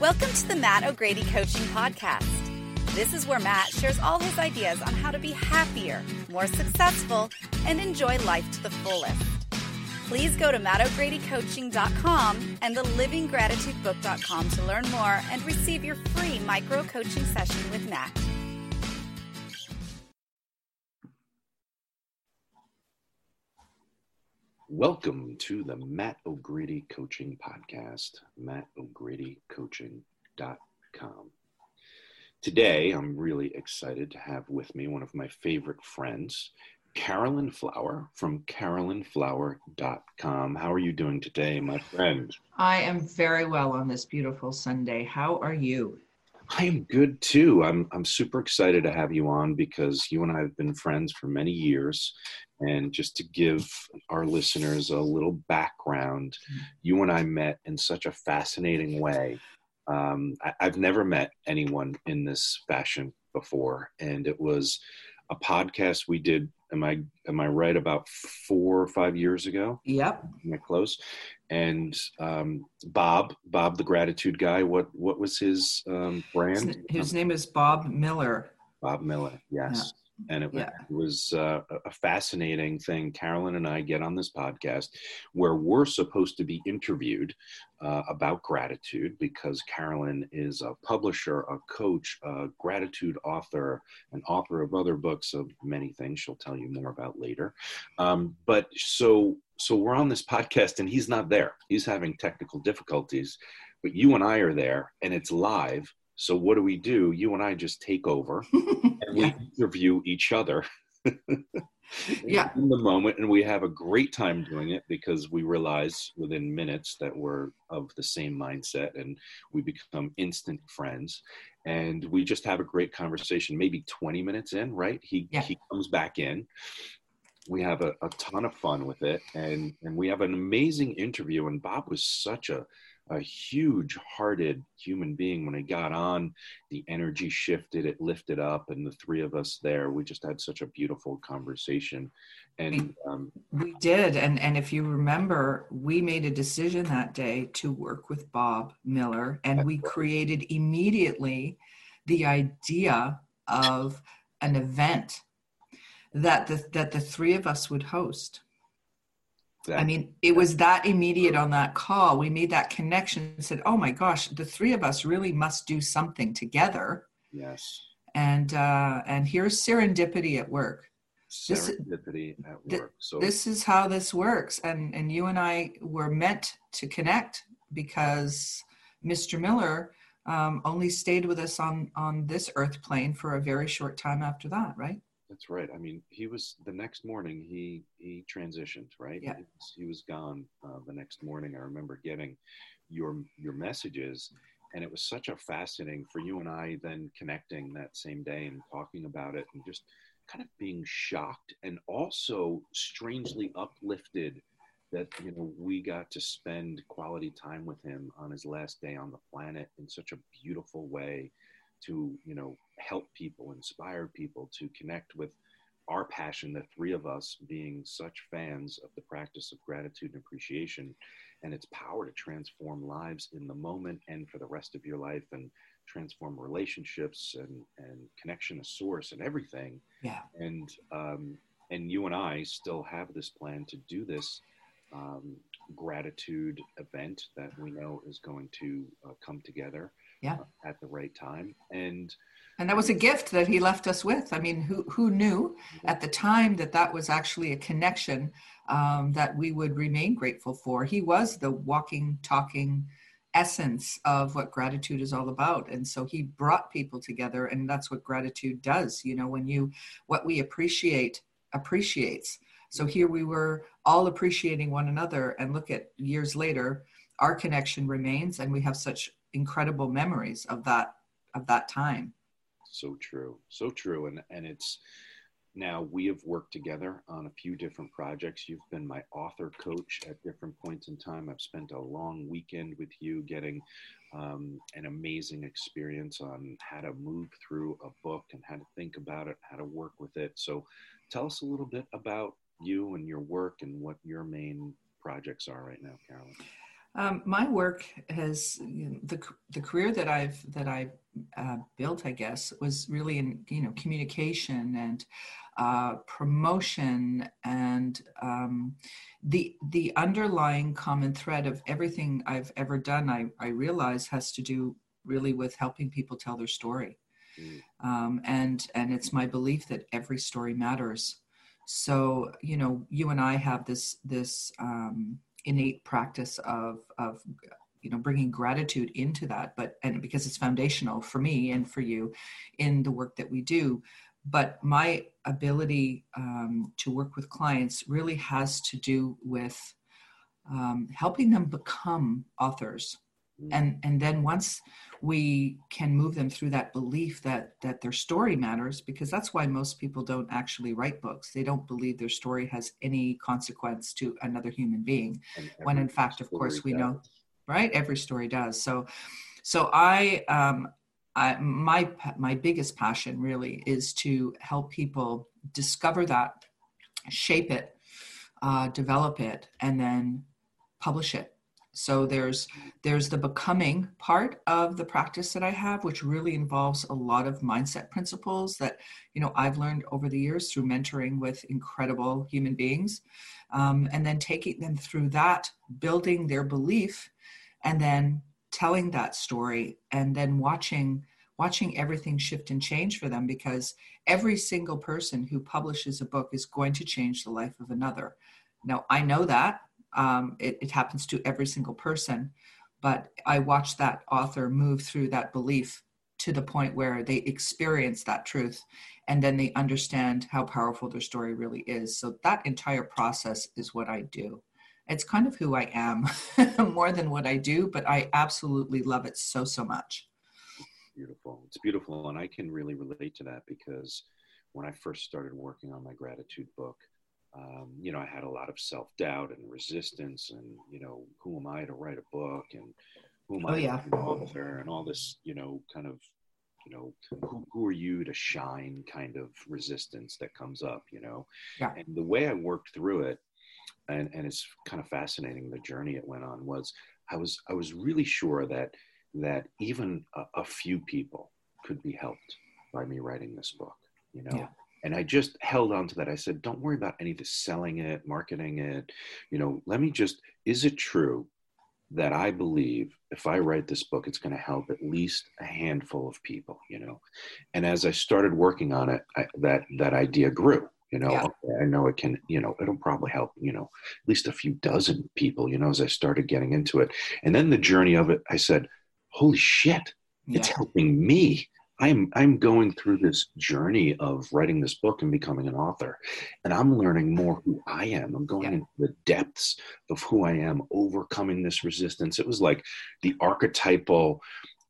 Welcome to the Matt O'Grady Coaching Podcast. This is where Matt shares all his ideas on how to be happier, more successful, and enjoy life to the fullest. Please go to mattogradycoaching.com and theliving.gratitudebook.com to learn more and receive your free micro coaching session with Matt. Welcome to the Matt O'Grady Coaching Podcast, mattogradycoaching.com. Today, I'm really excited to have with me one of my favorite friends, Carolyn Flower from carolynflower.com. How are you doing today, my friend? I am very well on this beautiful Sunday. How are you? I am good too. I'm I'm super excited to have you on because you and I have been friends for many years. And just to give our listeners a little background, you and I met in such a fascinating way. Um, I, I've never met anyone in this fashion before, and it was a podcast we did. Am I am I right? About four or five years ago. Yep. Am I close? And um, Bob, Bob the gratitude guy. What what was his um, brand? His, his name is Bob Miller. Bob Miller. Yes and it, Yeah. was uh, a fascinating thing. Carolyn and I get on this podcast where we're supposed to be interviewed uh, about gratitude because Carolyn is a publisher, a coach, a gratitude author, an author of other books of many things. She'll tell you more about later. Um, but so so we're on this podcast and he's not there. He's having technical difficulties, but you and I are there and it's live. So what do we do? You and I just take over and we interview each other Yeah. in the moment and we have a great time doing it because we realize within minutes that we're of the same mindset and we become instant friends and we just have a great conversation maybe 20 minutes in right he Yeah. he comes back in we have a, a ton of fun with it and and we have an amazing interview and bob was such a a huge hearted human being when he got on. The energy shifted it lifted up and the three of us there we just had such a beautiful conversation. And um, We did, and and if you remember, we made a decision that day to work with Bob Miller, and we created immediately the idea of an event that the that the three of us would host. that, I mean, it was that immediate on that call. We made that connection and said, "Oh my gosh, the three of us really must do something together." yes And uh, and here's serendipity at work. This- serendipity at work so This is how this works, and and you and I were meant to connect because Mr. Miller um, only stayed with us on on this earth plane for a very short time after that, right? That's right. I mean he was the next morning he he transitioned right? Yeah. he, was, he was gone uh, the next morning. I remember getting your your messages and it was such a fascinating for you and i then connecting that same day and talking about it and just kind of being shocked and also strangely uplifted that you know we got to spend quality time with him on his last day on the planet in such a beautiful way to you know help people inspire people to connect with our passion the three of us being such fans of the practice of gratitude and appreciation and its power to transform lives in the moment and for the rest of your life and transform relationships and and connection to source and everything Yeah. and um, and you and I still have this plan to do this um, gratitude event that we know is going to uh, come together Yeah. uh, at the right time and And that was a gift that he left us with. I mean, who who knew at the time that that was actually a connection um, that we would remain grateful for? He was the walking, talking essence of what gratitude is all about, and so he brought people together, and that's what gratitude does. You know, when you what we appreciate appreciates. So here we were all appreciating one another, and look at years later, our connection remains, and we have such incredible memories of that of that time. so true. So true. And and it's now we have worked together on a few different projects. You've been my author coach at different points in time. I've spent a long weekend with you getting um, an amazing experience on how to move through a book and how to think about it how to work with it. So tell us a little bit about you and your work and what your main projects are right now carolyn Um, my work has you know, the the career that I've that I uh, built, I guess, was really in you know communication and uh, promotion and um, the the underlying common thread of everything I've ever done. I I realize has to do really with helping people tell their story, mm. um, and and it's my belief that every story matters. So you know, you and I have this this. Um, innate practice of of you know bringing gratitude into that but and because it's foundational for me and for you in the work that we do but my ability um, to work with clients really has to do with um, helping them become authors. And and then once we can move them through that belief that that their story matters because that's why most people don't actually write books. They don't believe their story has any consequence to another human being when in fact of course we does. know right? Every story does. So so i um I, my my biggest passion really is to help people discover that shape it uh, develop it and then publish it so there's there's the becoming part of the practice that I have, which really involves a lot of mindset principles that you know I've learned over the years through mentoring with incredible human beings, um, and then taking them through that, building their belief, and then telling that story, and then watching watching everything shift and change for them because every single person who publishes a book is going to change the life of another. Now I know that um, it, it happens to every single person. But I watch that author move through that belief to the point where they experience that truth and then they understand how powerful their story really is. So that entire process is what I do. It's kind of who I am more than what I do, but I absolutely love it so, so much. Beautiful. It's beautiful. And I can really relate to that because when I first started working on my gratitude book, um, you know, I had a lot of self doubt and resistance, and you know, who am I to write a book, and who am oh, I yeah. an author, and all this, you know, kind of, you know, who, who are you to shine, kind of resistance that comes up, you know, yeah. and the way I worked through it, and and it's kind of fascinating the journey it went on was I was I was really sure that that even a, a few people could be helped by me writing this book, you know. Yeah and I just held on to that. I said, don't worry about any of the selling it, marketing it. You know, let me just, is it true that I believe if I write this book, it's going to help at least a handful of people, you know? And as I started working on it, I, that, that idea grew, you know, yeah. okay, I know it can, you know, it'll probably help, you know, at least a few dozen people, you know, as I started getting into it. And then the journey of it, I said, holy shit, it's helping me I'm I'm going through this journey of writing this book and becoming an author, and I'm learning more who I am. I'm going yeah. into the depths of who I am, overcoming this resistance. It was like the archetypal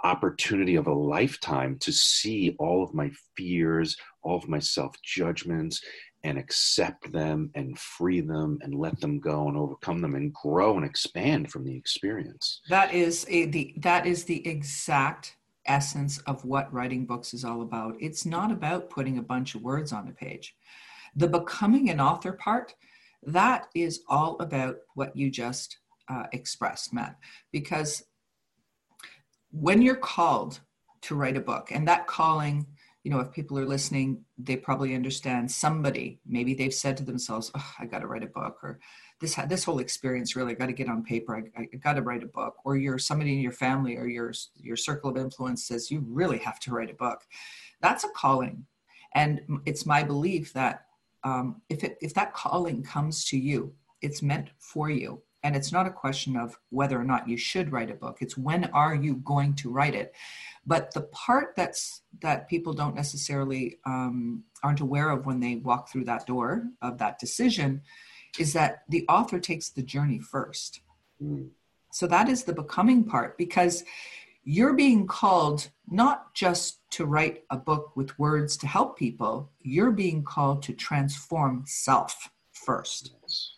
opportunity of a lifetime to see all of my fears, all of my self judgments, and accept them and free them and let them go and overcome them and grow and expand from the experience. That is a, the that is the exact essence of what writing books is all about. It's not about putting a bunch of words on a page. The becoming an author part, that is all about what you just uh, expressed, Matt, because when you're called to write a book, and that calling, you know, if people are listening, they probably understand somebody, maybe they've said to themselves, oh, I got to write a book, or this this whole experience really got to get on paper I, I got to write a book or you're somebody in your family or your your circle of influence says you really have to write a book. That's a calling. And it's my belief that um, if it if that calling comes to you it's meant for you. And it's not a question of whether or not you should write a book. It's when are you going to write it? But the part that's that people don't necessarily um, aren't aware of when they walk through that door of that decision is that the author takes the journey first. Mm. So that is the becoming part because you're being called not just to write a book with words to help people, you're being called to transform self first. Yes.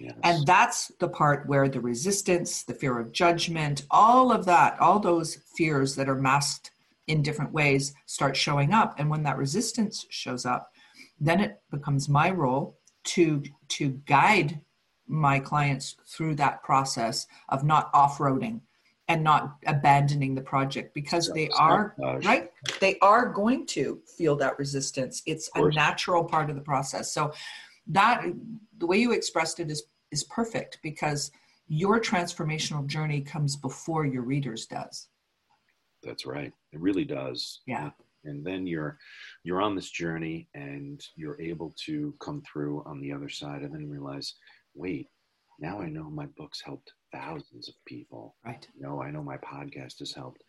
Yes. And that's the part where the resistance, the fear of judgment, all of that, all those fears that are masked in different ways start showing up. And when that resistance shows up, then it becomes my role to to guide my clients through that process of not off-roading and not abandoning the project because they are right? They are going to feel that resistance. It's a natural part of the process. So that the way you expressed it is is perfect because your transformational journey comes before your readers does. That's right. It really does. Yeah and then you're you're on this journey and you're able to come through on the other side and then realize wait now i know my books helped thousands of people. Right. You know i know my podcast has helped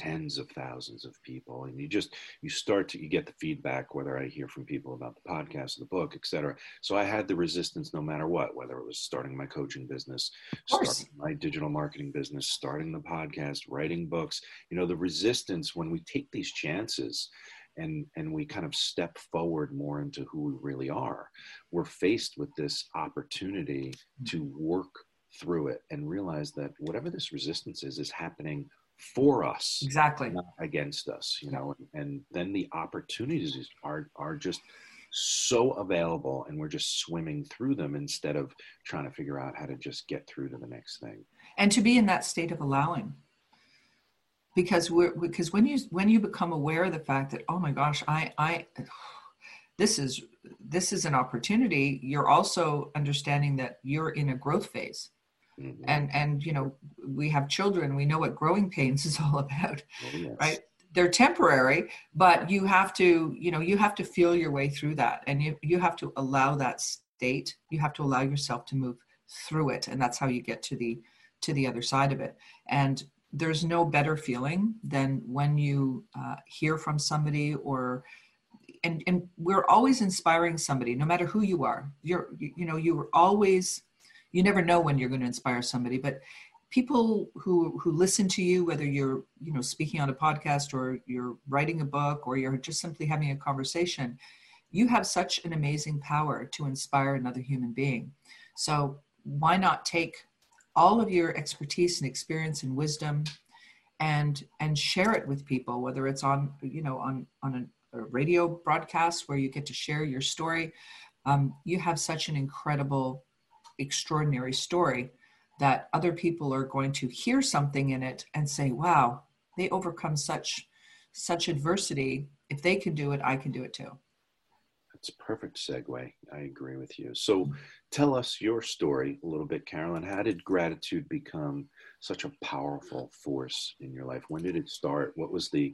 tens of thousands of people and you just you start to you get the feedback whether i hear from people about the podcast the book etc so i had the resistance no matter what whether it was starting my coaching business starting my digital marketing business starting the podcast writing books. You know the resistance when we take these chances and and we kind of step forward more into who we really are we're faced with this opportunity mm-hmm. to work through it and realize that whatever this resistance is is happening for us exactly. not against us you know and, and then the opportunities are are just so available and we're just swimming through them instead of trying to figure out how to just get through to the next thing. And to be in that state of allowing. Because we're because when you when you become aware of the fact that oh my gosh i i this is this is an opportunity you're also understanding that you're in a growth phase Mm-hmm. And and you know, we have children, we know what growing pains is all about. Oh, yes. Right? They're temporary, but you have to, you know, you have to feel your way through that. And you you have to allow that state. You have to allow yourself to move through it. And that's how you get to the to the other side of it. And there's no better feeling than when you uh, hear from somebody or and and we're always inspiring somebody no matter who you are you're you, you know you're always you never know when you're going to inspire somebody but people who who listen to you whether you're you know speaking on a podcast or you're writing a book or you're just simply having a conversation you have such an amazing power to inspire another human being. So why not take all of your expertise and experience and wisdom and and share it with people whether it's on you know on on a, a radio broadcast where you get to share your story? Um, you have such an incredible extraordinary story that other people are going to hear something in it and say wow they overcome such such adversity. If they can do it i can do it too. That's a perfect segue. I agree with you. So tell us your story a little bit carolyn. How did gratitude become such a powerful force in your life? When did it start? What was the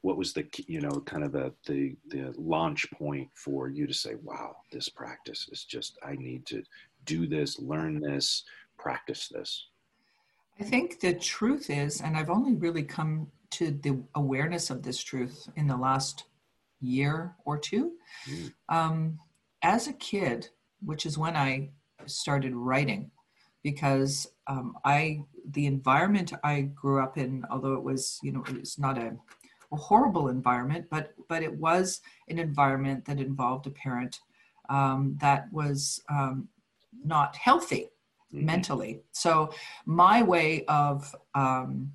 what was the you know kind of the the, the launch point for you to say wow this practice is just i need to do this, learn this, practice this? I think the truth is, and I've only really come to the awareness of this truth in the last year or two. Mm. Um, as a kid, which is when I started writing, because um, I the environment I grew up in, although it was you know it was not a, a horrible environment, but but it was an environment that involved a parent um, that was um, not healthy mm-hmm. mentally. So my way of um,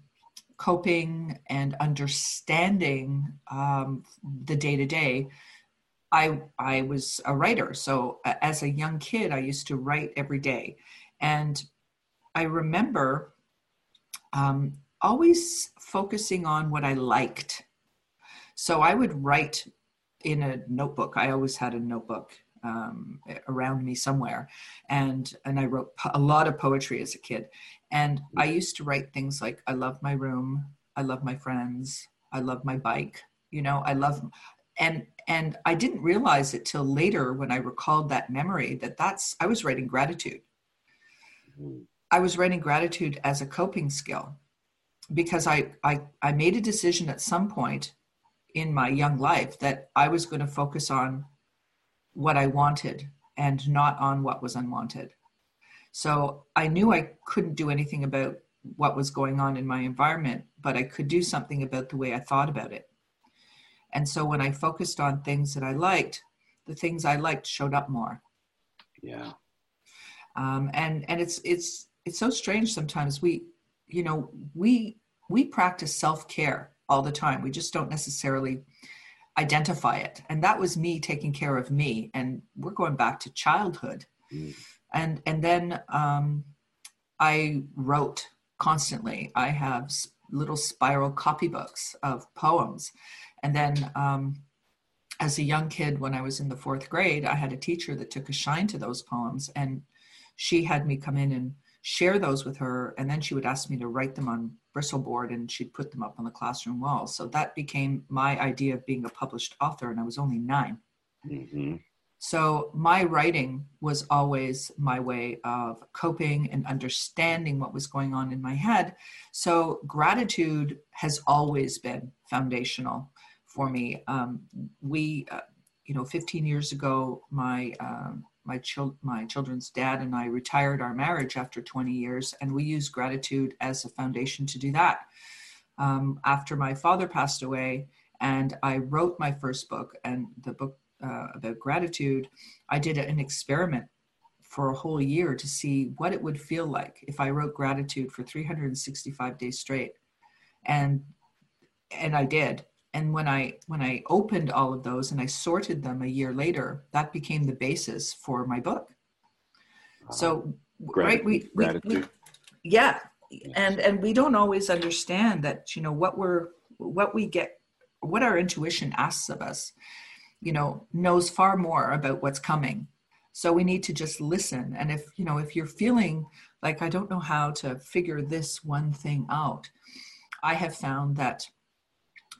coping and understanding um, the day to day. I I was a writer, so as a young kid, I used to write every day, and I remember um, always focusing on what I liked. So I would write in a notebook. I always had a notebook um, around me somewhere. And and i wrote a lot of poetry as a kid. And i used to write things like i love my room. I love my friends. I love my bike. You know i love and and i didn't realize it till later when i recalled that memory that that's i was writing gratitude. I was writing gratitude as a coping skill because i i, I made a decision at some point in my young life that i was going to focus on what I wanted and not on what was unwanted. So I knew I couldn't do anything about what was going on in my environment, but I could do something about the way I thought about it. And so when I focused on things that I liked, the things I liked showed up more. Yeah. Um, and and it's it's it's so strange sometimes we you know we we practice self-care all the time we just don't necessarily identify it. And that was me taking care of me. And we're going back to childhood. Mm. and and then um, I wrote constantly. I have little spiral copybooks of poems, and then. Um, as a young kid, when I was in the fourth grade, I had a teacher that took a shine to those poems, and she had me come in and share those with her, and then she would ask me to write them on Bristol board and she'd put them up on the classroom walls. So that became my idea of being a published author, and I was only 9 mm-hmm. So my writing was always my way of coping and understanding what was going on in my head. So gratitude has always been foundational for me. Um, we, uh, you know, 15 years ago, my um, my, chil- my children's dad and I retired our marriage after 20 years, and we used gratitude as a foundation to do that. Um, after my father passed away, and I wrote my first book, and the book uh, about gratitude, I did an experiment for a whole year to see what it would feel like if I wrote gratitude for 365 days straight. And and I did and when i when i opened all of those and i sorted them a year later that became the basis for my book. So right we, we, we, yeah and and we don't always understand that you know what we're what we get what our intuition asks of us you know knows far more about what's coming. So we need to just listen. And if you know if you're feeling like i don't know how to figure this one thing out i have found that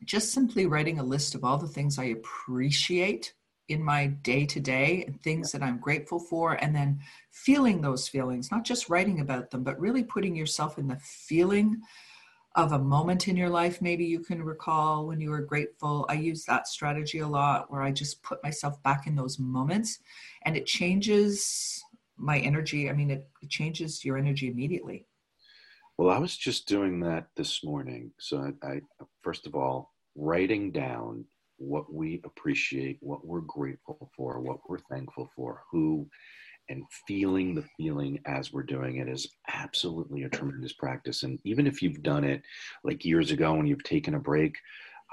just simply writing a list of all the things I appreciate in my day to day and things that I'm grateful for, and then feeling those feelings, not just writing about them, but really putting yourself in the feeling of a moment in your life maybe you can recall when you were grateful. I use that strategy a lot where I just put myself back in those moments and it changes my energy. I mean, it, it changes your energy immediately. Well, I was just doing that this morning. So I, I first of all, writing down what we appreciate, what we're grateful for, what we're thankful for, who, and feeling the feeling as we're doing it is absolutely a tremendous practice. And even if you've done it like years ago and you've taken a break,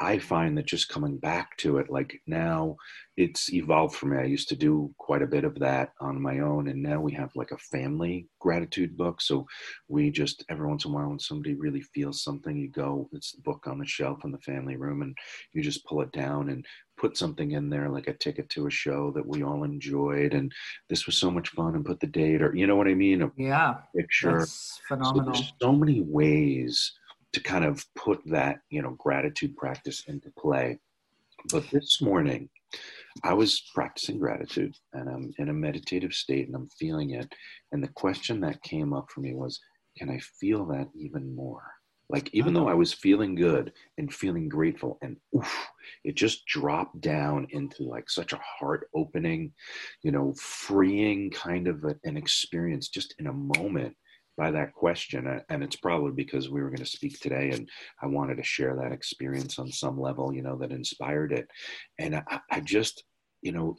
I find that just coming back to it, like now it's evolved for me. I used to do quite a bit of that on my own, and now we have like a family gratitude book. So we just every once in a while, when somebody really feels something, you go, it's the book on the shelf in the family room, and you just pull it down and put something in there, like a ticket to a show that we all enjoyed, and this was so much fun, and put the date, or you know what I mean? A yeah, picture. That's phenomenal. So there's so many ways to kind of put that you know gratitude practice into play. But this morning i was practicing gratitude and i'm in a meditative state and i'm feeling it. And the question that came up for me was can i feel that even more? Like even though oh. i was feeling good and feeling grateful and oof, it just dropped down into like such a heart opening you know freeing kind of a, an experience just in a moment by that question and it's probably because we were going to speak today and i wanted to share that experience on some level you know that inspired it. And i, I just you know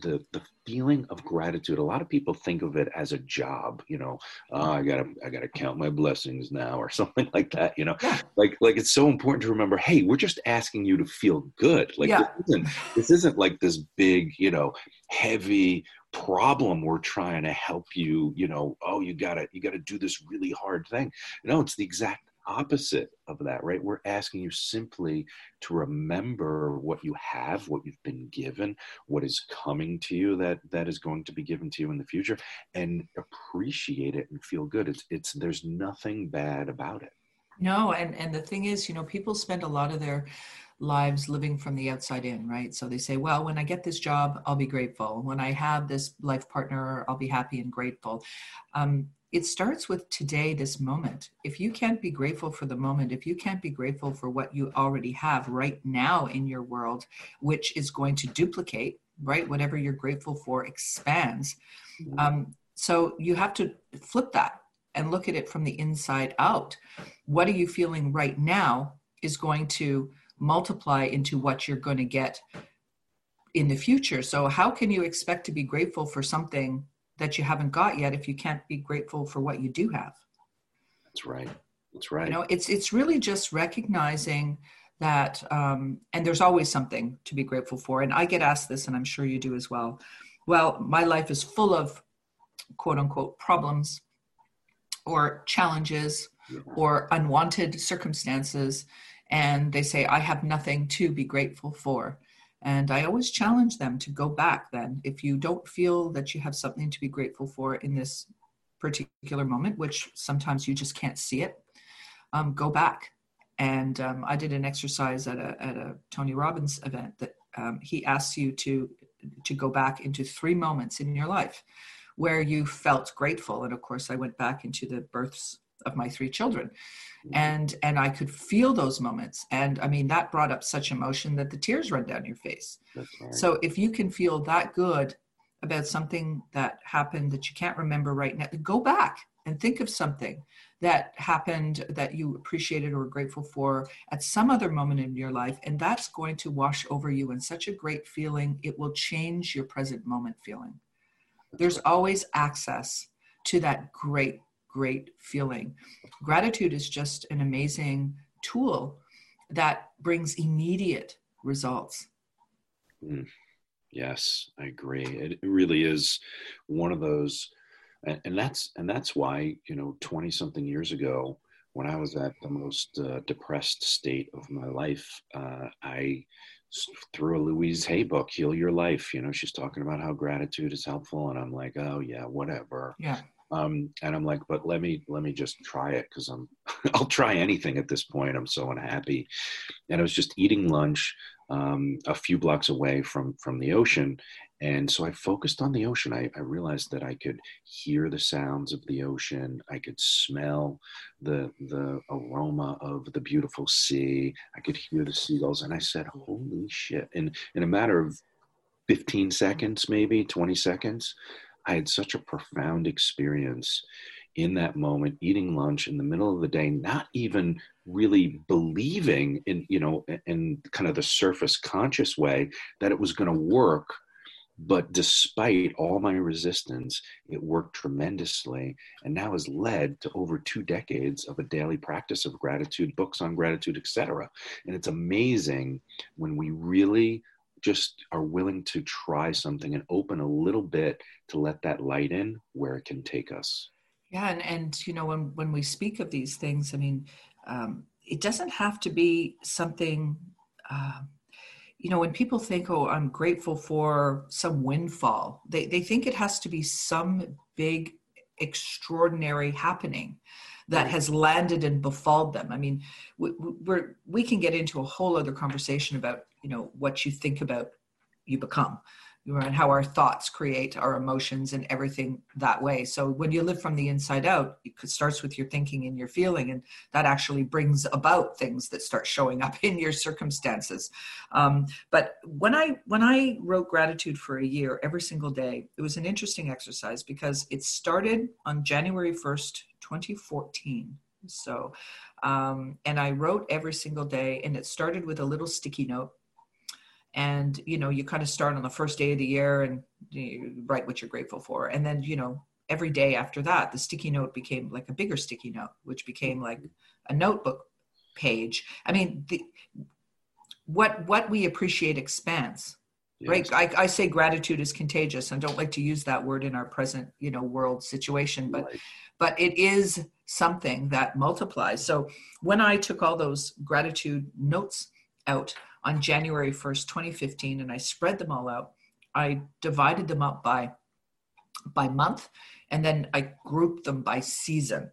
the the feeling of gratitude a lot of people think of it as a job you know oh, i gotta i gotta count my blessings now or something like that you know? Like like it's so important to remember hey we're just asking you to feel good. Like yeah. this, isn't, this isn't like this big you know heavy problem we're trying to help you you know oh you gotta you gotta do this really hard thing. No it's the exact opposite of that right? We're asking you simply to remember what you have what you've been given what is coming to you that that is going to be given to you in the future and appreciate it and feel good. It's it's there's nothing bad about it. No and and the thing is you know people spend a lot of their lives living from the outside in, right? So they say, well, when I get this job, I'll be grateful. When I have this life partner, I'll be happy and grateful. Um, it starts with today, this moment. If you can't be grateful for the moment, if you can't be grateful for what you already have right now in your world, which is going to duplicate, right? Whatever you're grateful for expands. Mm-hmm. Um, so you have to flip that and look at it from the inside out. What are you feeling right now is going to multiply into what you're going to get in the future. So, how can you expect to be grateful for something that you haven't got yet if you can't be grateful for what you do have? That's right. That's right. You know, it's it's really just recognizing that, um, and there's always something to be grateful for. And I get asked this, and I'm sure you do as well. Well, my life is full of quote unquote problems or challenges yeah. or unwanted circumstances and they say i have nothing to be grateful for. And i always challenge them to go back then. If you don't feel that you have something to be grateful for in this particular moment which sometimes you just can't see it um, go back. And um, i did an exercise at a, at a tony robbins event that um, he asks you to to go back into three moments in your life where you felt grateful. And of course i went back into the births of my three children. Mm-hmm. and and i could feel those moments. And i mean that brought up such emotion that the tears run down your face. So if you can feel that good about something that happened that you can't remember right now go back and think of something that happened that you appreciated or were grateful for at some other moment in your life. And that's going to wash over you in such a great feeling. It will change your present moment feeling. There's always access to that great, great feeling. Gratitude is just an amazing tool that brings immediate results. Mm. Yes, I agree. It really is one of those, and, and that's and that's why you know, twenty something years ago, when I was at the most uh, depressed state of my life, uh, I through a Louise Hay book, Heal Your Life. You know, she's talking about how gratitude is helpful, and I'm like, oh yeah, whatever. Yeah. Um, and I'm like, but let me let me just try it because I'm I'll try anything at this point. I'm so unhappy. And I was just eating lunch um, a few blocks away from from the ocean, and so I focused on the ocean. I, I, realized that I could hear the sounds of the ocean. I could smell the the aroma of the beautiful sea. I could hear the seagulls, and I said, "Holy shit!" In in a matter of 15 seconds, maybe 20 seconds, I had such a profound experience in that moment, eating lunch in the middle of the day, not even really believing in you know in kind of the surface conscious way that it was going to work but despite all my resistance, it worked tremendously and now has led to over two decades of a daily practice of gratitude, books on gratitude, etc. And it's amazing when we really just are willing to try something and open a little bit to let that light in where it can take us. Yeah, and, and you know, when, when we speak of these things, I mean, um, it doesn't have to be something uh, you know, when people think, oh, I'm grateful for some windfall, they, they think it has to be some big, extraordinary happening that has landed and befalled them. I mean, we, we're, we can get into a whole other conversation about, you know, what you think about, you become and how our thoughts create our emotions and everything that way. So when you live from the inside out, it starts with your thinking and your feeling, and that actually brings about things that start showing up in your circumstances. Um, but when I when I wrote gratitude for a year every single day, it was an interesting exercise because it started on January first, 2014. So, um, and I wrote every single day, and it started with a little sticky note. And you know you kind of start on the first day of the year and you write what you're grateful for. And then you know every day after that the sticky note became like a bigger sticky note which became like a notebook page. I mean the what what we appreciate expands yes. right I, I say gratitude is contagious and don't like to use that word in our present you know world situation but right. but it is something that multiplies so when i took all those gratitude notes out on January 1st, 2015, and I spread them all out. I divided them up by by month, and then I grouped them by season.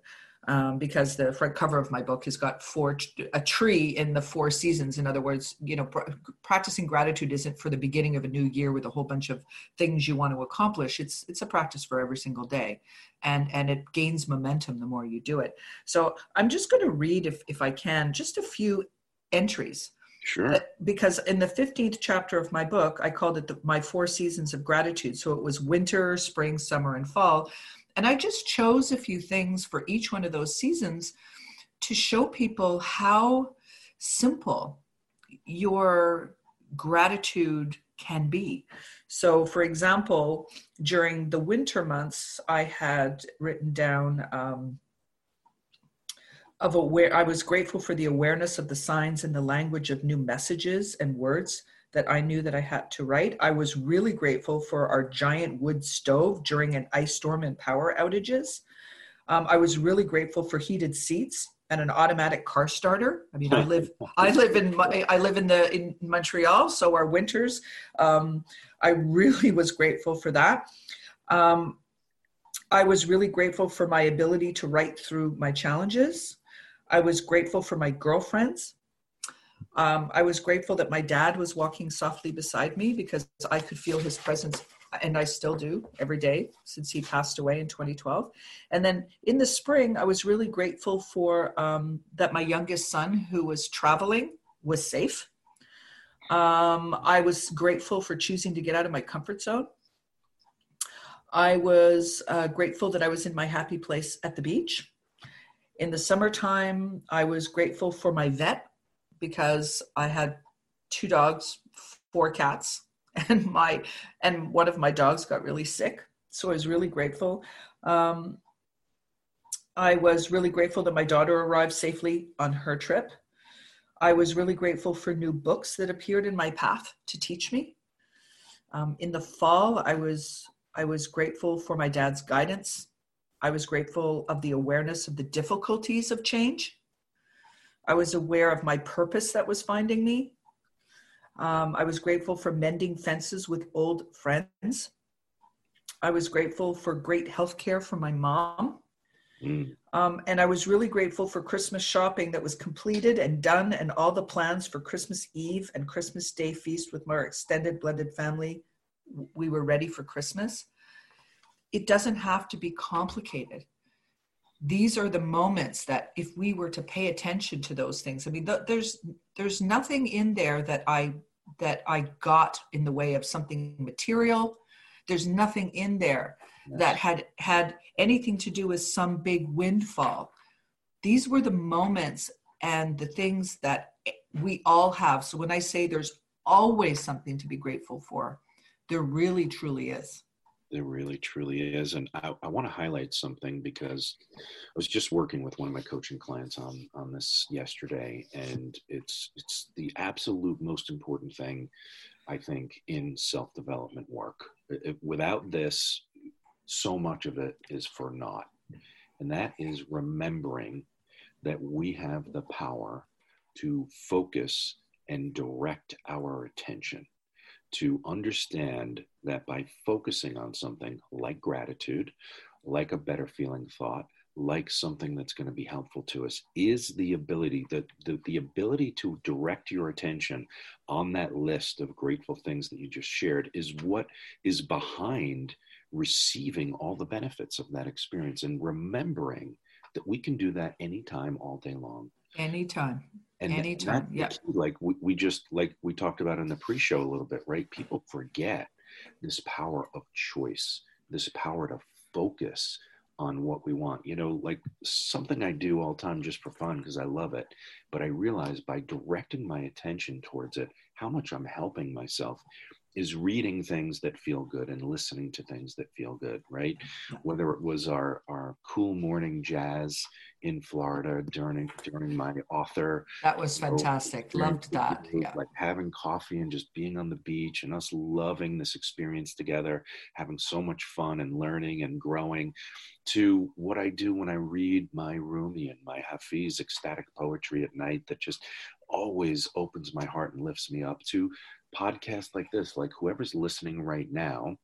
Um, because the front cover of my book has got four a tree in the four seasons in other words you know pr- practicing gratitude isn't for the beginning of a new year with a whole bunch of things you want to accomplish it's it's a practice for every single day and and it gains momentum the more you do it so i'm just going to read if if i can just a few entries Sure. Because in the 15th chapter of my book, I called it the, my four seasons of gratitude. So it was winter, spring, summer, and fall. And I just chose a few things for each one of those seasons to show people how simple your gratitude can be. So, for example, during the winter months, I had written down um, of aware i was grateful for the awareness of the signs and the language of new messages and words that I knew that I had to write. I was really grateful for our giant wood stove during an ice storm and power outages. Um, I was really grateful for heated seats and an automatic car starter. I mean, I live I live in I live in the in Montreal, so our winters. Um, I really was grateful for that. Um, I was really grateful for my ability to write through my challenges. I was grateful for my girlfriends. Um, I was grateful that my dad was walking softly beside me because I could feel his presence, and I still do every day since he passed away in 2012. And then in the spring, I was really grateful for um, that my youngest son, who was traveling, was safe. Um, I was grateful for choosing to get out of my comfort zone. I was uh, grateful that I was in my happy place at the beach. In the summertime, I was grateful for my vet because I had two dogs, four cats, and my and one of my dogs got really sick. So I was really grateful. Um, I was really grateful that my daughter arrived safely on her trip. I was really grateful for new books that appeared in my path to teach me. Um, in the fall, I was I was grateful for my dad's guidance. I was grateful of the awareness of the difficulties of change. I was aware of my purpose that was finding me. Um, I was grateful for mending fences with old friends. I was grateful for great health care from my mom. Mm. Um, and I was really grateful for Christmas shopping that was completed and done, and all the plans for Christmas Eve and Christmas Day feast with my extended blended family we were ready for Christmas. It doesn't have to be complicated. These are the moments that if we were to pay attention to those things, I mean, th- there's there's nothing in there that I that I got in the way of something material. There's nothing in there yes. that had had anything to do with some big windfall. These were the moments and the things that we all have. So when I say there's always something to be grateful for, there really, truly is. There really, truly is. And I, I want to highlight something because I was just working with one of my coaching clients on, on this yesterday, and it's it's the absolute most important thing, I think, in self development work. It, without this, so much of it is for naught. And that is remembering that we have the power to focus and direct our attention to understand that by focusing on something like gratitude, like a better feeling thought, like something that's going to be helpful to us is the ability the, the, the ability to direct your attention on that list of grateful things that you just shared is what is behind receiving all the benefits of that experience and remembering that we can do that anytime all day long. Anytime and anytime yeah. like we, we just like we talked about in the pre-show a little bit right? People forget this power of choice this power to focus on what we want. You know like something i do all the time just for fun because i love it but i realize by directing my attention towards it how much i'm helping myself is reading things that feel good and listening to things that feel good, right? Whether it was our, our cool morning jazz in Florida during during my author. That was fantastic. Know, Loved that. Yeah. Like having coffee and just being on the beach and us loving this experience together, having so much fun and learning and growing to what I do when I read my Rumi and my Hafiz ecstatic poetry at night that just always opens my heart and lifts me up to podcasts like this, like whoever's listening right now,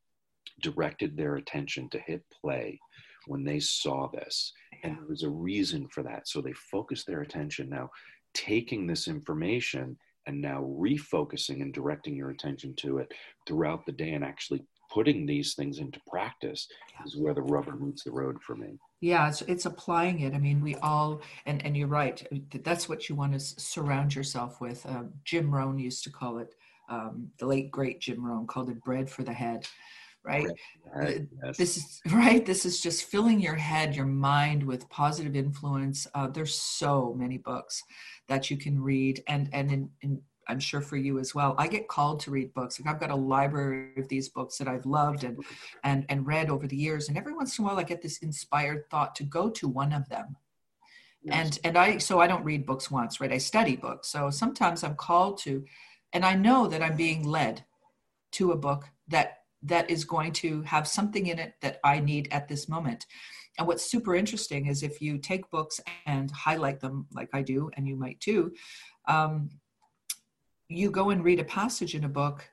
directed their attention to hit play when they saw this. And there was a reason for that. So they focused their attention. Now, taking this information and now refocusing and directing your attention to it throughout the day and actually putting these things into practice is where the rubber meets the road for me. Yeah it's, it's applying it. I mean we all and and you're right. That's what you want to surround yourself with. Uh, jim rohn used to call it um, the late great Jim Rohn called it bread for the head right? Right yes. this is right? This is just filling your head your mind with positive influence. Uh, there's so many books that you can read and and in, in, i'm sure for you as well. I get called to read books. Like i've got a library of these books that i've loved and and and read over the years and every once in a while i get this inspired thought to go to one of them. Yes. and and i so i don't read books once right? I study books. So sometimes i'm called to and I know that I'm being led to a book that that is going to have something in it that I need at this moment. And what's super interesting is if you take books and highlight them, like I do, and you might too, um, you go and read a passage in a book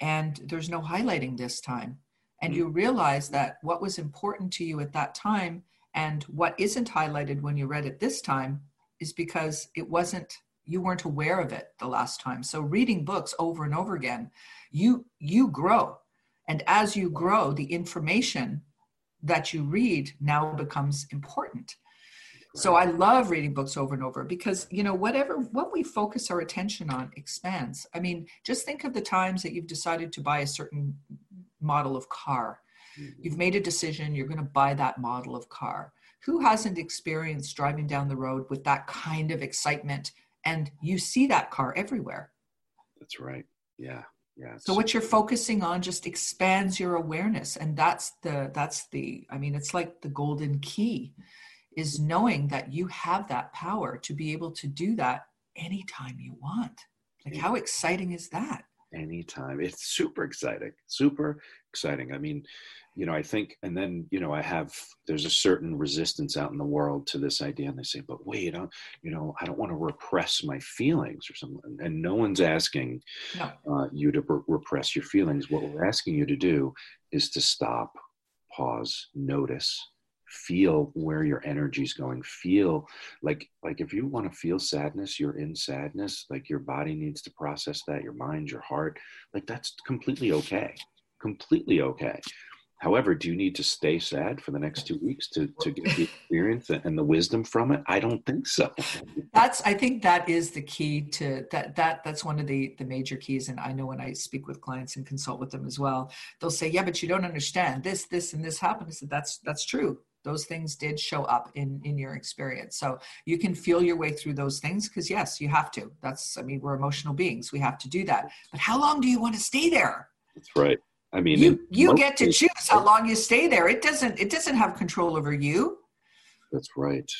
and there's no highlighting this time. And you realize that what was important to you at that time and what isn't highlighted when you read it this time is because it wasn't you weren't aware of it the last time. So reading books over and over again you you grow. And as you grow the information that you read now becomes important. So i love reading books over and over because you know whatever what we focus our attention on expands. I mean just think of the times that you've decided to buy a certain model of car. Mm-hmm. you've made a decision you're going to buy that model of car. Who hasn't experienced driving down the road with that kind of excitement and you see that car everywhere. That's right. Yeah. Yeah. So what you're focusing on just expands your awareness. And that's the that's the i mean it's like the golden key is knowing that you have that power to be able to do that anytime you want. Like how exciting is that? Anytime. It's super exciting. Super exciting. I mean you know, I think, and then, you know, I have, there's a certain resistance out in the world to this idea. And they say, but wait, I, you know, I don't want to repress my feelings or something. And no one's asking no. uh, you to re- repress your feelings. What we're asking you to do is to stop, pause, notice, feel where your energy is going feel like like if you want to feel sadness you're in sadness like your body needs to process that your mind your heart like that's completely okay completely okay However, do you need to stay sad for the next two weeks to, to get the experience and the wisdom from it? I don't think so. That's I think that is the key to that that that's one of the the major keys. And I know when I speak with clients and consult with them as well, they'll say, Yeah, but you don't understand this, this, and this happened. I said, That's that's true. Those things did show up in in your experience. So you can feel your way through those things because yes, you have to. That's I mean, we're emotional beings. We have to do that. But how long do you want to stay there? That's right. I mean, you you get to choose how long you stay there. It doesn't it doesn't have control over you. That's right.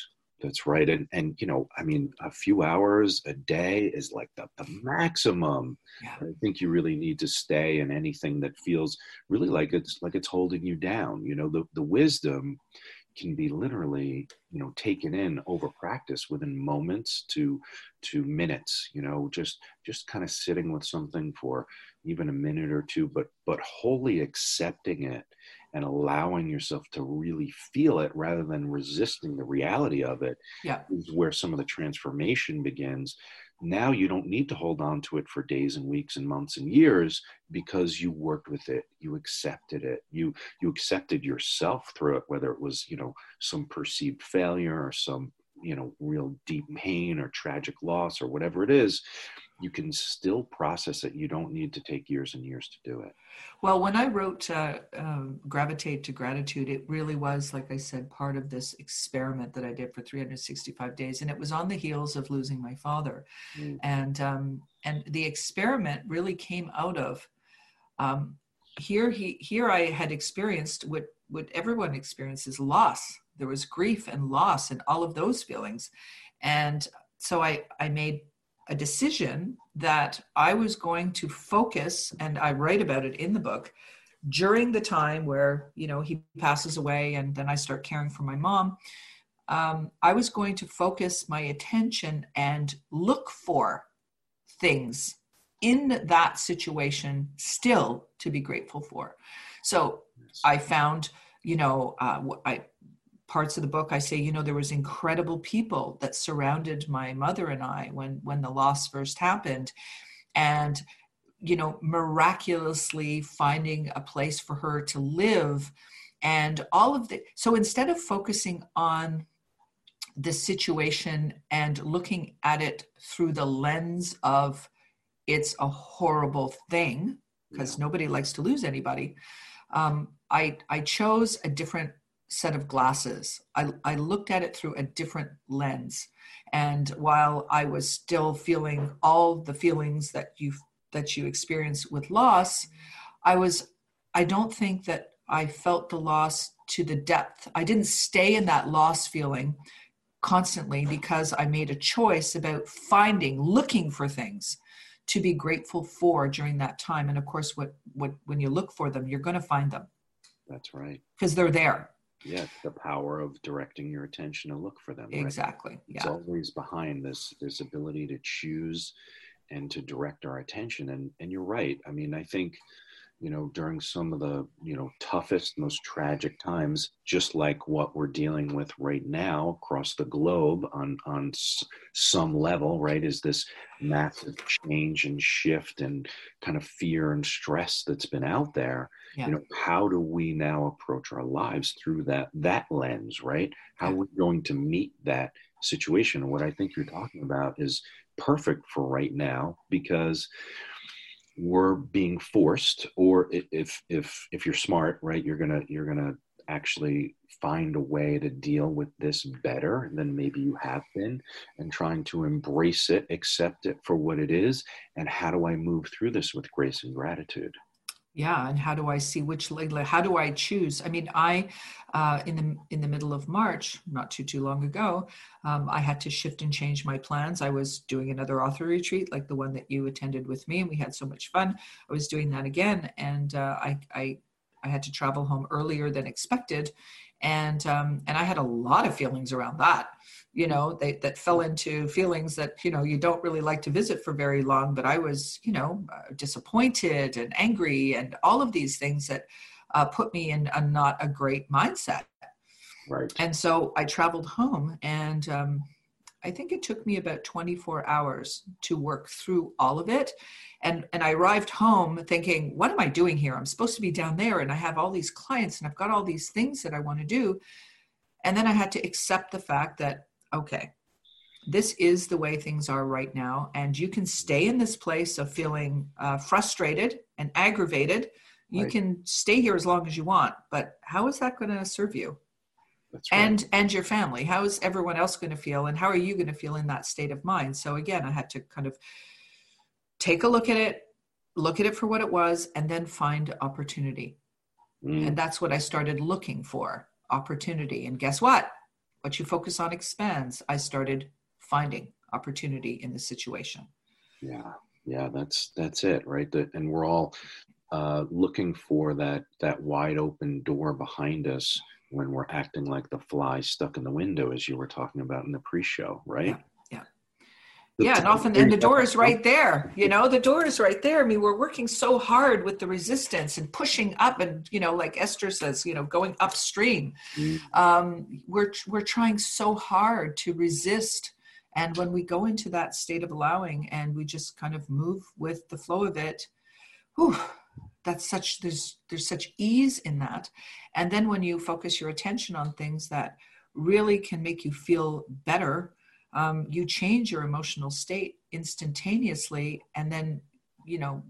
That's right. And and you know, I mean, a few hours a day is like the, the maximum. Yeah. I think you really need to stay in anything that feels really like it's like it's holding you down. You know, the, the wisdom can be literally you know taken in over practice within moments to to minutes you know just just kind of sitting with something for even a minute or two but but wholly accepting it and allowing yourself to really feel it rather than resisting the reality of it yeah. is where some of the transformation begins now you don't need to hold on to it for days and weeks and months and years because you worked with it you accepted it you you accepted yourself through it whether it was you know some perceived failure or some you know real deep pain or tragic loss or whatever it is you can still process it. You don't need to take years and years to do it. Well, when I wrote uh, um, Gravitate to Gratitude, it really was, like I said, part of this experiment that I did for 365 days. And it was on the heels of losing my father. Mm. And, um, and the experiment really came out of um, here, he, here I had experienced what, what everyone experiences loss. There was grief and loss and all of those feelings. And so I, I made a decision that I was going to focus, and I write about it in the book, during the time where, you know, he passes away and then I start caring for my mom. Um, I was going to focus my attention and look for things in that situation still to be grateful for. So I found, you know, uh, I parts of the book i say you know there was incredible people that surrounded my mother and i when when the loss first happened and you know miraculously finding a place for her to live and all of the so instead of focusing on the situation and looking at it through the lens of it's a horrible thing because yeah. nobody likes to lose anybody um, I, I chose a different set of glasses. I, I looked at it through a different lens. And while I was still feeling all the feelings that you that you experience with loss, I was I don't think that I felt the loss to the depth. I didn't stay in that loss feeling constantly because I made a choice about finding, looking for things to be grateful for during that time. And of course, what, what when you look for them, you're going to find them. That's right. Because they're there. Yeah, the power of directing your attention to look for them. Right? Exactly. It's yeah. always behind this this ability to choose and to direct our attention. And and you're right. I mean, I think you know, during some of the, you know, toughest, most tragic times, just like what we're dealing with right now across the globe on, on s- some level, right, is this massive change and shift and kind of fear and stress that's been out there. Yeah. You know, how do we now approach our lives through that, that lens, right? How yeah. are we going to meet that situation? What I think you're talking about is perfect for right now because we're being forced or if if if you're smart right you're gonna you're gonna actually find a way to deal with this better than maybe you have been and trying to embrace it accept it for what it is and how do i move through this with grace and gratitude yeah and how do i see which how do i choose? I mean i uh, in the in the middle of march not too too long ago um, i had to shift and change my plans. I was doing another author retreat like the one that you attended with me and we had so much fun. I was doing that again and uh, I, I i had to travel home earlier than expected and um, and i had a lot of feelings around that you know they, that fell into feelings that you know you don't really like to visit for very long but i was you know uh, disappointed and angry and all of these things that uh, put me in a not a great mindset. Right. And so i traveled home and um, i think it took me about 24 hours to work through all of it and and i arrived home thinking what am i doing here i'm supposed to be down there and i have all these clients and i've got all these things that i want to do and then i had to accept the fact that okay, this is the way things are right now. And you can stay in this place of feeling uh, frustrated and aggravated. You right. can stay here as long as you want, but how is that going to serve you? Right. And and your family. How is everyone else going to feel, and how are you going to feel in that state of mind? So again, I had to kind of take a look at it, look at it for what it was, and then find opportunity. Mm. And that's what I started looking for opportunity. And guess what? what you focus on expands i started finding opportunity in the situation yeah yeah that's that's it right that and we're all uh, looking for that that wide open door behind us when we're acting like the fly stuck in the window as you were talking about in the pre-show right? Yeah yeah. And often and the door is right there you know the door is right there. I mean we're working so hard with the resistance and pushing up and you know like esther says you know going upstream. Mm. um, we're we're trying so hard to resist and when we go into that state of allowing and we just kind of move with the flow of it whew, that's such there's there's such ease in that. And then when you focus your attention on things that really can make you feel better um, you change your emotional state instantaneously. And then you know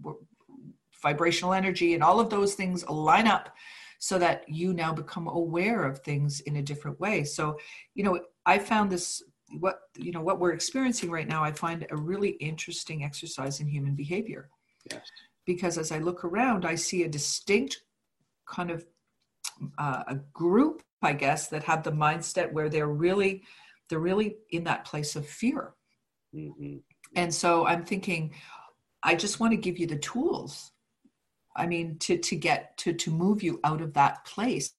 vibrational energy and all of those things line up so that you now become aware of things in a different way. So you know i found this what you know what we're experiencing right now i find a really interesting exercise in human behavior. Yes because as i look around i see a distinct kind of uh, a group i guess that have the mindset where they're really they're really in that place of fear. Mm-hmm. And so I'm thinking, I just want to give you the tools. I mean, to to get to to move you out of that place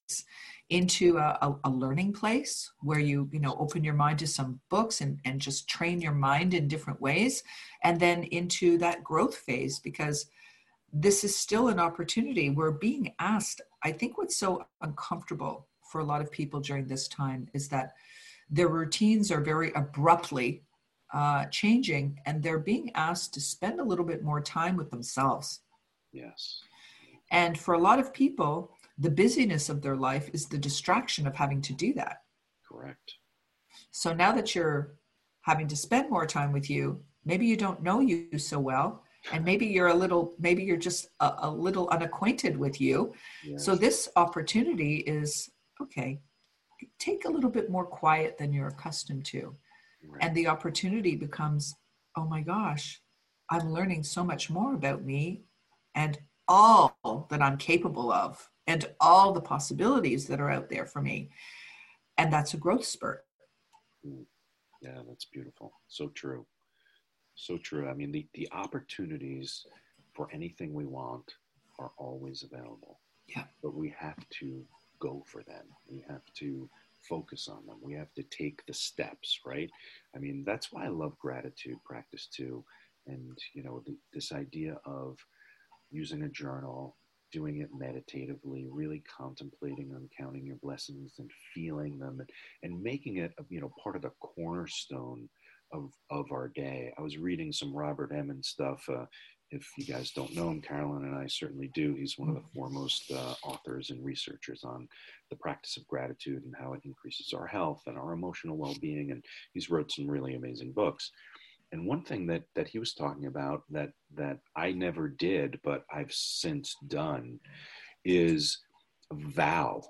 into a, a, a, learning place where you you know open your mind to some books and and just train your mind in different ways, and then into that growth phase because this is still an opportunity. We're being asked. I think what's so uncomfortable for a lot of people during this time is that their routines are very abruptly uh, changing and they're being asked to spend a little bit more time with themselves. Yes. And for a lot of people, the busyness of their life is the distraction of having to do that. Correct. So now that you're having to spend more time with you, maybe you don't know you so well, and maybe you're a little, maybe you're just a, a little unacquainted with you. Yes. So this opportunity is okay, take a little bit more quiet than you're accustomed to. Right. And the opportunity becomes, oh my gosh, I'm learning so much more about me and all that I'm capable of and all the possibilities that are out there for me. And that's a growth spurt. Yeah, that's beautiful. So true. So true. I mean, the, the opportunities for anything we want are always available. Yeah. But we have to go for them. We have to focus on them. We have to take the steps, right? I mean, that's why I love gratitude practice too. And, you know, the, this idea of using a journal, doing it meditatively, really contemplating on counting your blessings and feeling them and, and making it, you know, part of the cornerstone of, of our day. I was reading some Robert Emmons stuff. Uh, if you guys don't know him, Carolyn and I certainly do. He's one of the foremost uh, authors and researchers on the practice of gratitude and how it increases our health and our emotional well-being. And he's wrote some really amazing books. And one thing that that he was talking about that that I never did, but I've since done, is vow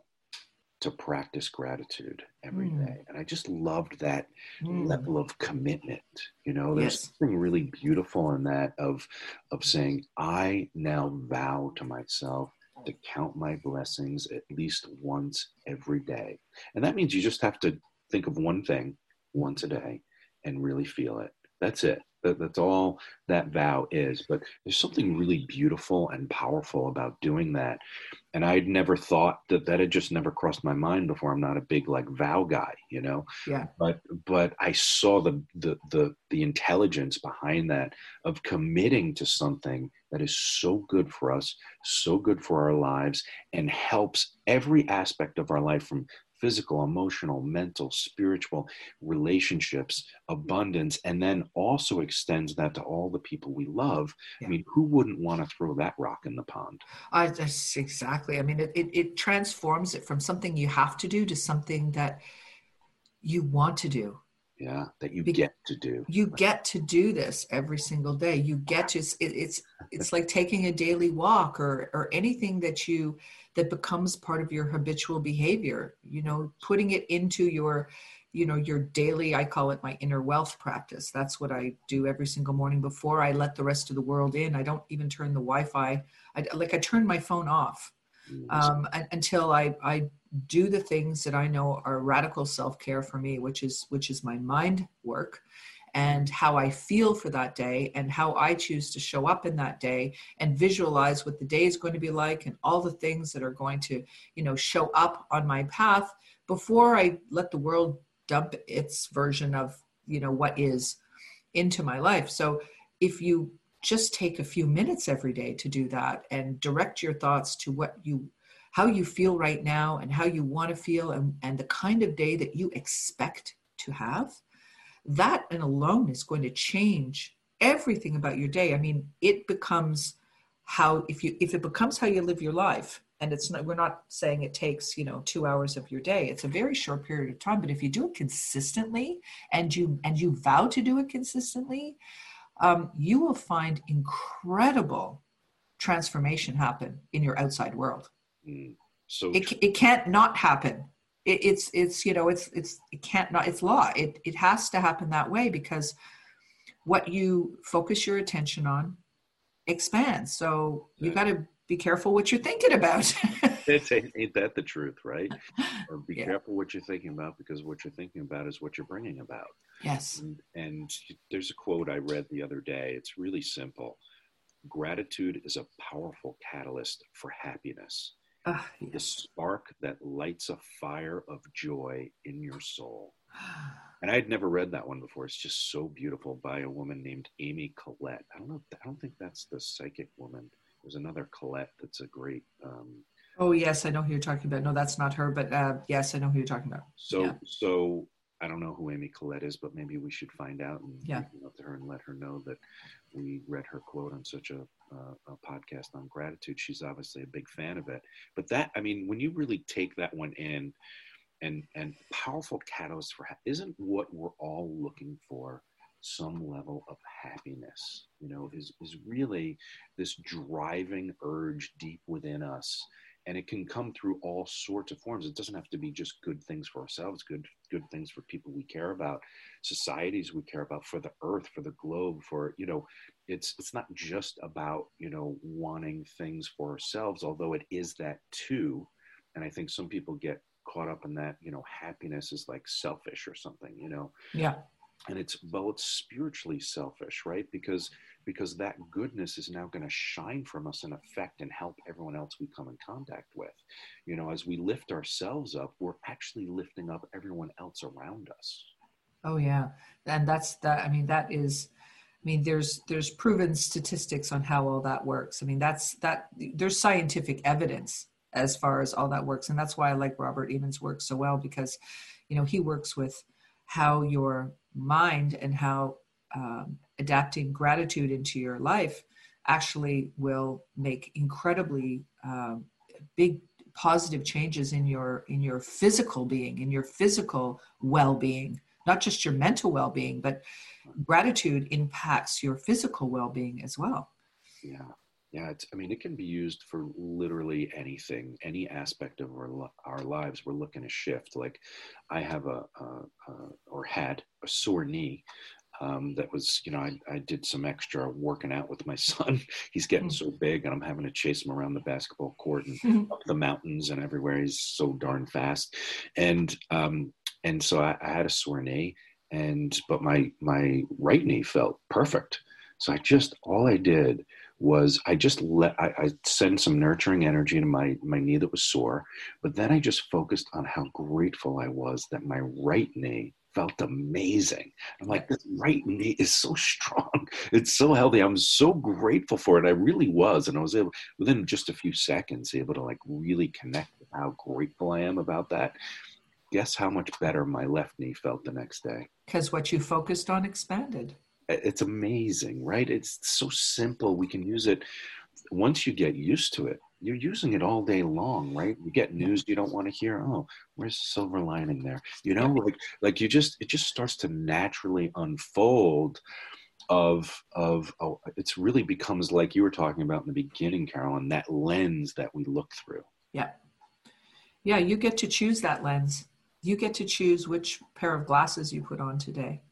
to practice gratitude every Mm. day. And I just loved that Mm. level of commitment. You know, there's Yes. something really beautiful in that of of saying, I now vow to myself to count my blessings at least once every day. And that means you just have to think of one thing once a day and really feel it. That's it. That, that's all that vow is. But there's something really beautiful and powerful about doing that. And I'd never thought that that had just never crossed my mind before. I'm not a big like vow guy, you know. Yeah. But but I saw the the the the intelligence behind that of committing to something that is so good for us, so good for our lives, and helps every aspect of our life from physical, emotional, mental, spiritual, relationships, abundance, and then also extends that to all the people we love. Yeah. I mean, who wouldn't want to throw that rock in the pond? I that's exactly. I mean, it, it it transforms it from something you have to do to something that you want to do. Yeah, that you Be- get to do. You get to do this every single day. You get to. It, it's it's like taking a daily walk or or anything that you that becomes part of your habitual behavior. You know, putting it into your you know your daily i call it my inner wealth practice that's what i do every single morning before i let the rest of the world in i don't even turn the wi-fi I, like i turn my phone off Mm, um, until I, I do the things that I know are radical self care for me, which is which is my mind work, and how I feel for that day, and how I choose to show up in that day, and visualize what the day is going to be like, and all the things that are going to you know show up on my path before I let the world dump its version of you know what is into my life. So if you just take a few minutes every day to do that and direct your thoughts to what you how you feel right now and how you want to feel and, and the kind of day that you expect to have that and alone is going to change everything about your day. I mean it becomes how if you if it becomes how you live your life and it's not we're not saying it takes you know two hours of your day it's a very short period of time but if you do it consistently and you and you vow to do it consistently um, you will find incredible transformation happen in your outside world mm, so it, it can't not happen it, it's it's you know it's it's it can't not it's law it it has to happen that way because what you focus your attention on expands so you got to be careful what you're thinking about It's, ain't ain't that the truth, right? Or be Yeah. careful what you're thinking about because what you're thinking about is what you're bringing about. yes And, and there's a quote I read the other day. It's really simple. Gratitude is a powerful catalyst for happiness, Ah, the spark that lights a fire of joy in your soul. And I had never read that one before. It's just so beautiful by a woman named Amy Collette. I don't know. I don't think that's the psychic woman. There's another Collette that's a great um, oh yes i know who you're talking about no that's not her but uh, yes i know who you're talking about So, Yeah. so I don't know who Amy Collette is, but maybe we should find out and Yeah. out to her and let her know that we read her quote on such a, uh, a podcast on gratitude. She's obviously a big fan of it. But that, I mean, when you really take that one in, and and powerful catalyst for isn't what we're all looking for some level of happiness you know is is really this driving urge deep within us and it can come through all sorts of forms. It doesn't have to be just good things for ourselves good good things for people we care about societies we care about for the earth for the globe for you know it's it's not just about you know wanting things for ourselves although it is that too. And i think some people get caught up in that you know happiness is like selfish or something you know? Yeah. And it's well it's spiritually selfish right? Because because that goodness is now going to shine from us and affect and help everyone else we come in contact with. You know as we lift ourselves up we're actually lifting up everyone else around us. Oh yeah. And that's that i mean that is i mean there's there's proven statistics on how all that works. I mean that's that there's scientific evidence as far as all that works. And that's why i like robert emmons work so well because you know he works with how your mind and how um, adapting gratitude into your life actually will make incredibly um, big positive changes in your in your physical being in your physical well-being. Not just your mental well-being but gratitude impacts your physical well-being as well. Yeah. Yeah it's i mean it can be used for literally anything any aspect of our, our lives. We're looking to shift. Like i have a, a, a or had a sore knee um, that was, you know, I, I, did some extra working out with my son. He's getting mm. so big, and I'm having to chase him around the basketball court and mm-hmm. up the mountains and everywhere. He's so darn fast, and um, and so I, I had a sore knee, and but my my right knee felt perfect. So I just all I did was I just let I, I sent some nurturing energy to my my knee that was sore, but then I just focused on how grateful I was that my right knee felt amazing. I'm like, this right knee is so strong. It's so healthy. I'm so grateful for it. I really was. And I was able, within just a few seconds, able to like really connect with how grateful I am about that. Guess how much better my left knee felt the next day? Because what you focused on expanded. It's amazing, right? It's so simple. We can use it once you get used to it you're using it all day long, right? You get news you don't want to hear. Oh, where's the silver lining there? You know, like like you just it just starts to naturally unfold of of oh, it's really becomes like you were talking about in the beginning, Carolyn, that lens that we look through. Yeah. Yeah, you get to choose that lens. You get to choose which pair of glasses you put on today.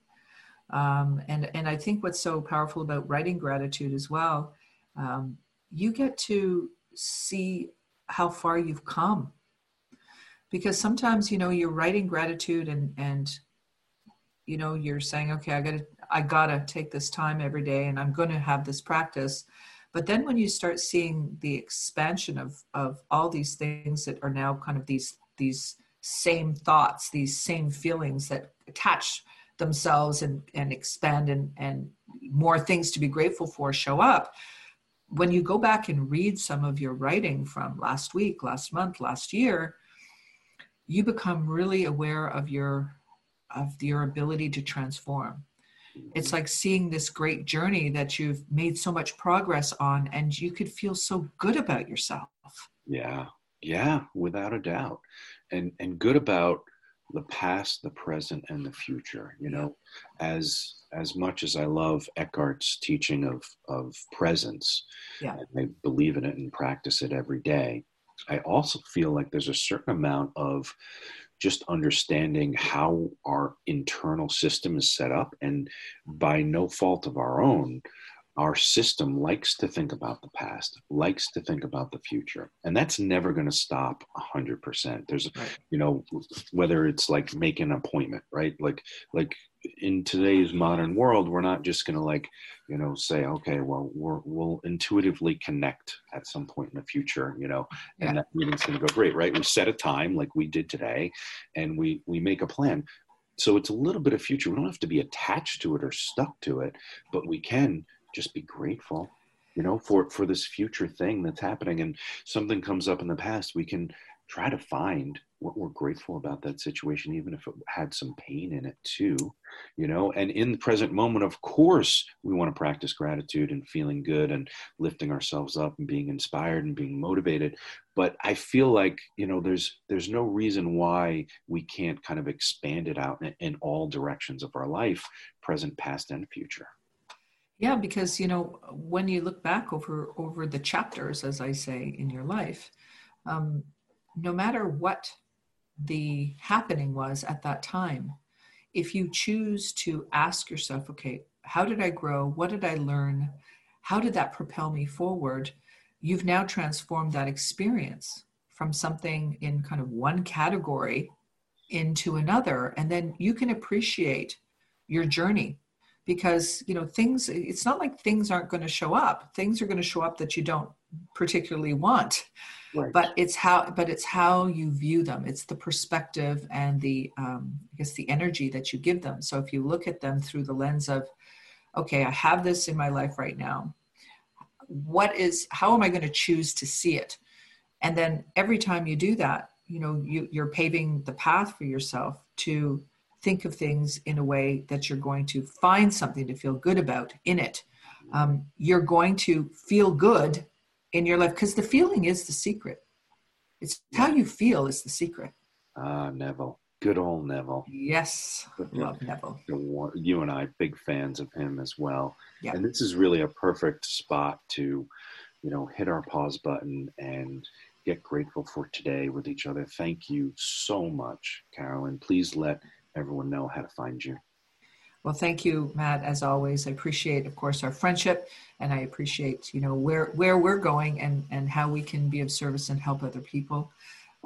Um, and and I think what's so powerful about writing gratitude as well, um, you get to see how far you've come. Because sometimes you know you're writing gratitude and and you know you're saying okay i gotta i gotta take this time every day and i'm to have this practice. But then when you start seeing the expansion of of all these things that are now kind of these these same thoughts these same feelings that attach themselves and and expand and and more things to be grateful for show up when you go back and read some of your writing from last week, last month, last year, you become really aware of your of your ability to transform. It's like seeing this great journey that you've made so much progress on and you could feel so good about yourself. Yeah. Yeah, without a doubt. And and good about the past, the present, and the future. You know, as as much as I love Eckhart's teaching of of presence, yeah. I believe in it and practice it every day. I also feel like there's a certain amount of just understanding how our internal system is set up, and by no fault of our own, our system likes to think about the past likes to think about the future and that's never going to stop 100% there's right. you know whether it's like make an appointment right? Like like in today's modern world we're not just going to like you know say okay well we're, we'll intuitively connect at some point in the future you know and yeah. that meeting's going to go great right? We set a time like we did today and we we make a plan. So it's a little bit of future. We don't have to be attached to it or stuck to it but we can just be grateful you know for for this future thing that's happening. And something comes up in the past we can try to find what we're grateful about that situation even if it had some pain in it too you know? And in the present moment of course we want to practice gratitude and feeling good and lifting ourselves up and being inspired and being motivated. But i feel like you know there's there's no reason why we can't kind of expand it out in, in all directions of our life present past and future yeah, because you know when you look back over over the chapters, as I say, in your life, um, no matter what the happening was at that time, if you choose to ask yourself, okay, how did I grow? What did I learn? How did that propel me forward? You've now transformed that experience from something in kind of one category into another, and then you can appreciate your journey because you know things it's not like things aren't going to show up. Things are going to show up that you don't particularly want. Right. but it's how but it's how you view them. It's the perspective and the um, i guess the energy that you give them. So if you look at them through the lens of okay i have this in my life right now. What is how am i going to choose to see it? And then every time you do that you know you, you're paving the path for yourself to think of things in a way that you're going to find something to feel good about in it. Um, you're going to feel good in your life because the feeling is the secret. It's how you feel is the secret. Ah uh, neville. Good old neville. Yes. Good love neville. You and i big fans of him as well. Yeah. and this is really a perfect spot to you know hit our pause button and get grateful for today with each other. Thank you so much, Carolyn. Please let everyone know how to find you. Well, thank you, Matt. As always, I appreciate, of course, our friendship, and I appreciate, you know, where where we're going and and how we can be of service and help other people.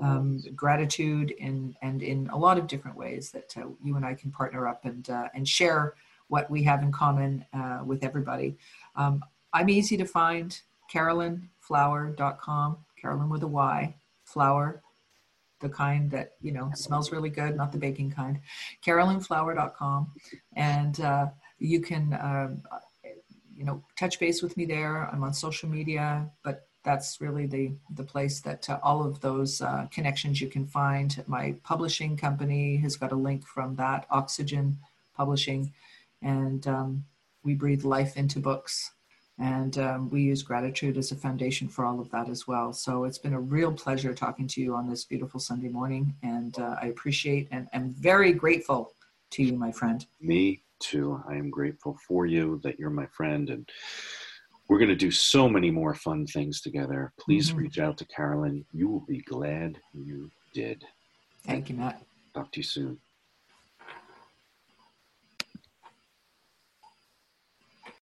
Um, gratitude in and in a lot of different ways that uh, you and I can partner up and uh, and share what we have in common uh, with everybody. Um, I'm easy to find. CarolynFlower.com. Carolyn with a Y, flower, the kind that, you know, smells really good, not the baking kind, carolynflower.com. And uh, you can, uh, you know, touch base with me there. I'm on social media, but that's really the, the place that uh, all of those uh, connections you can find. My publishing company has got a link from that, Oxygen Publishing. And um, we breathe life into books and um, we use gratitude as a foundation for all of that as well. So it's been a real pleasure talking to you on this beautiful Sunday morning. And uh, I appreciate and am very grateful to you, my friend. Me too. I am grateful for you that you're my friend. And we're going to do so many more fun things together. Please mm-hmm. reach out to Carolyn. You will be glad you did. Thank you, Matt. Talk to you soon.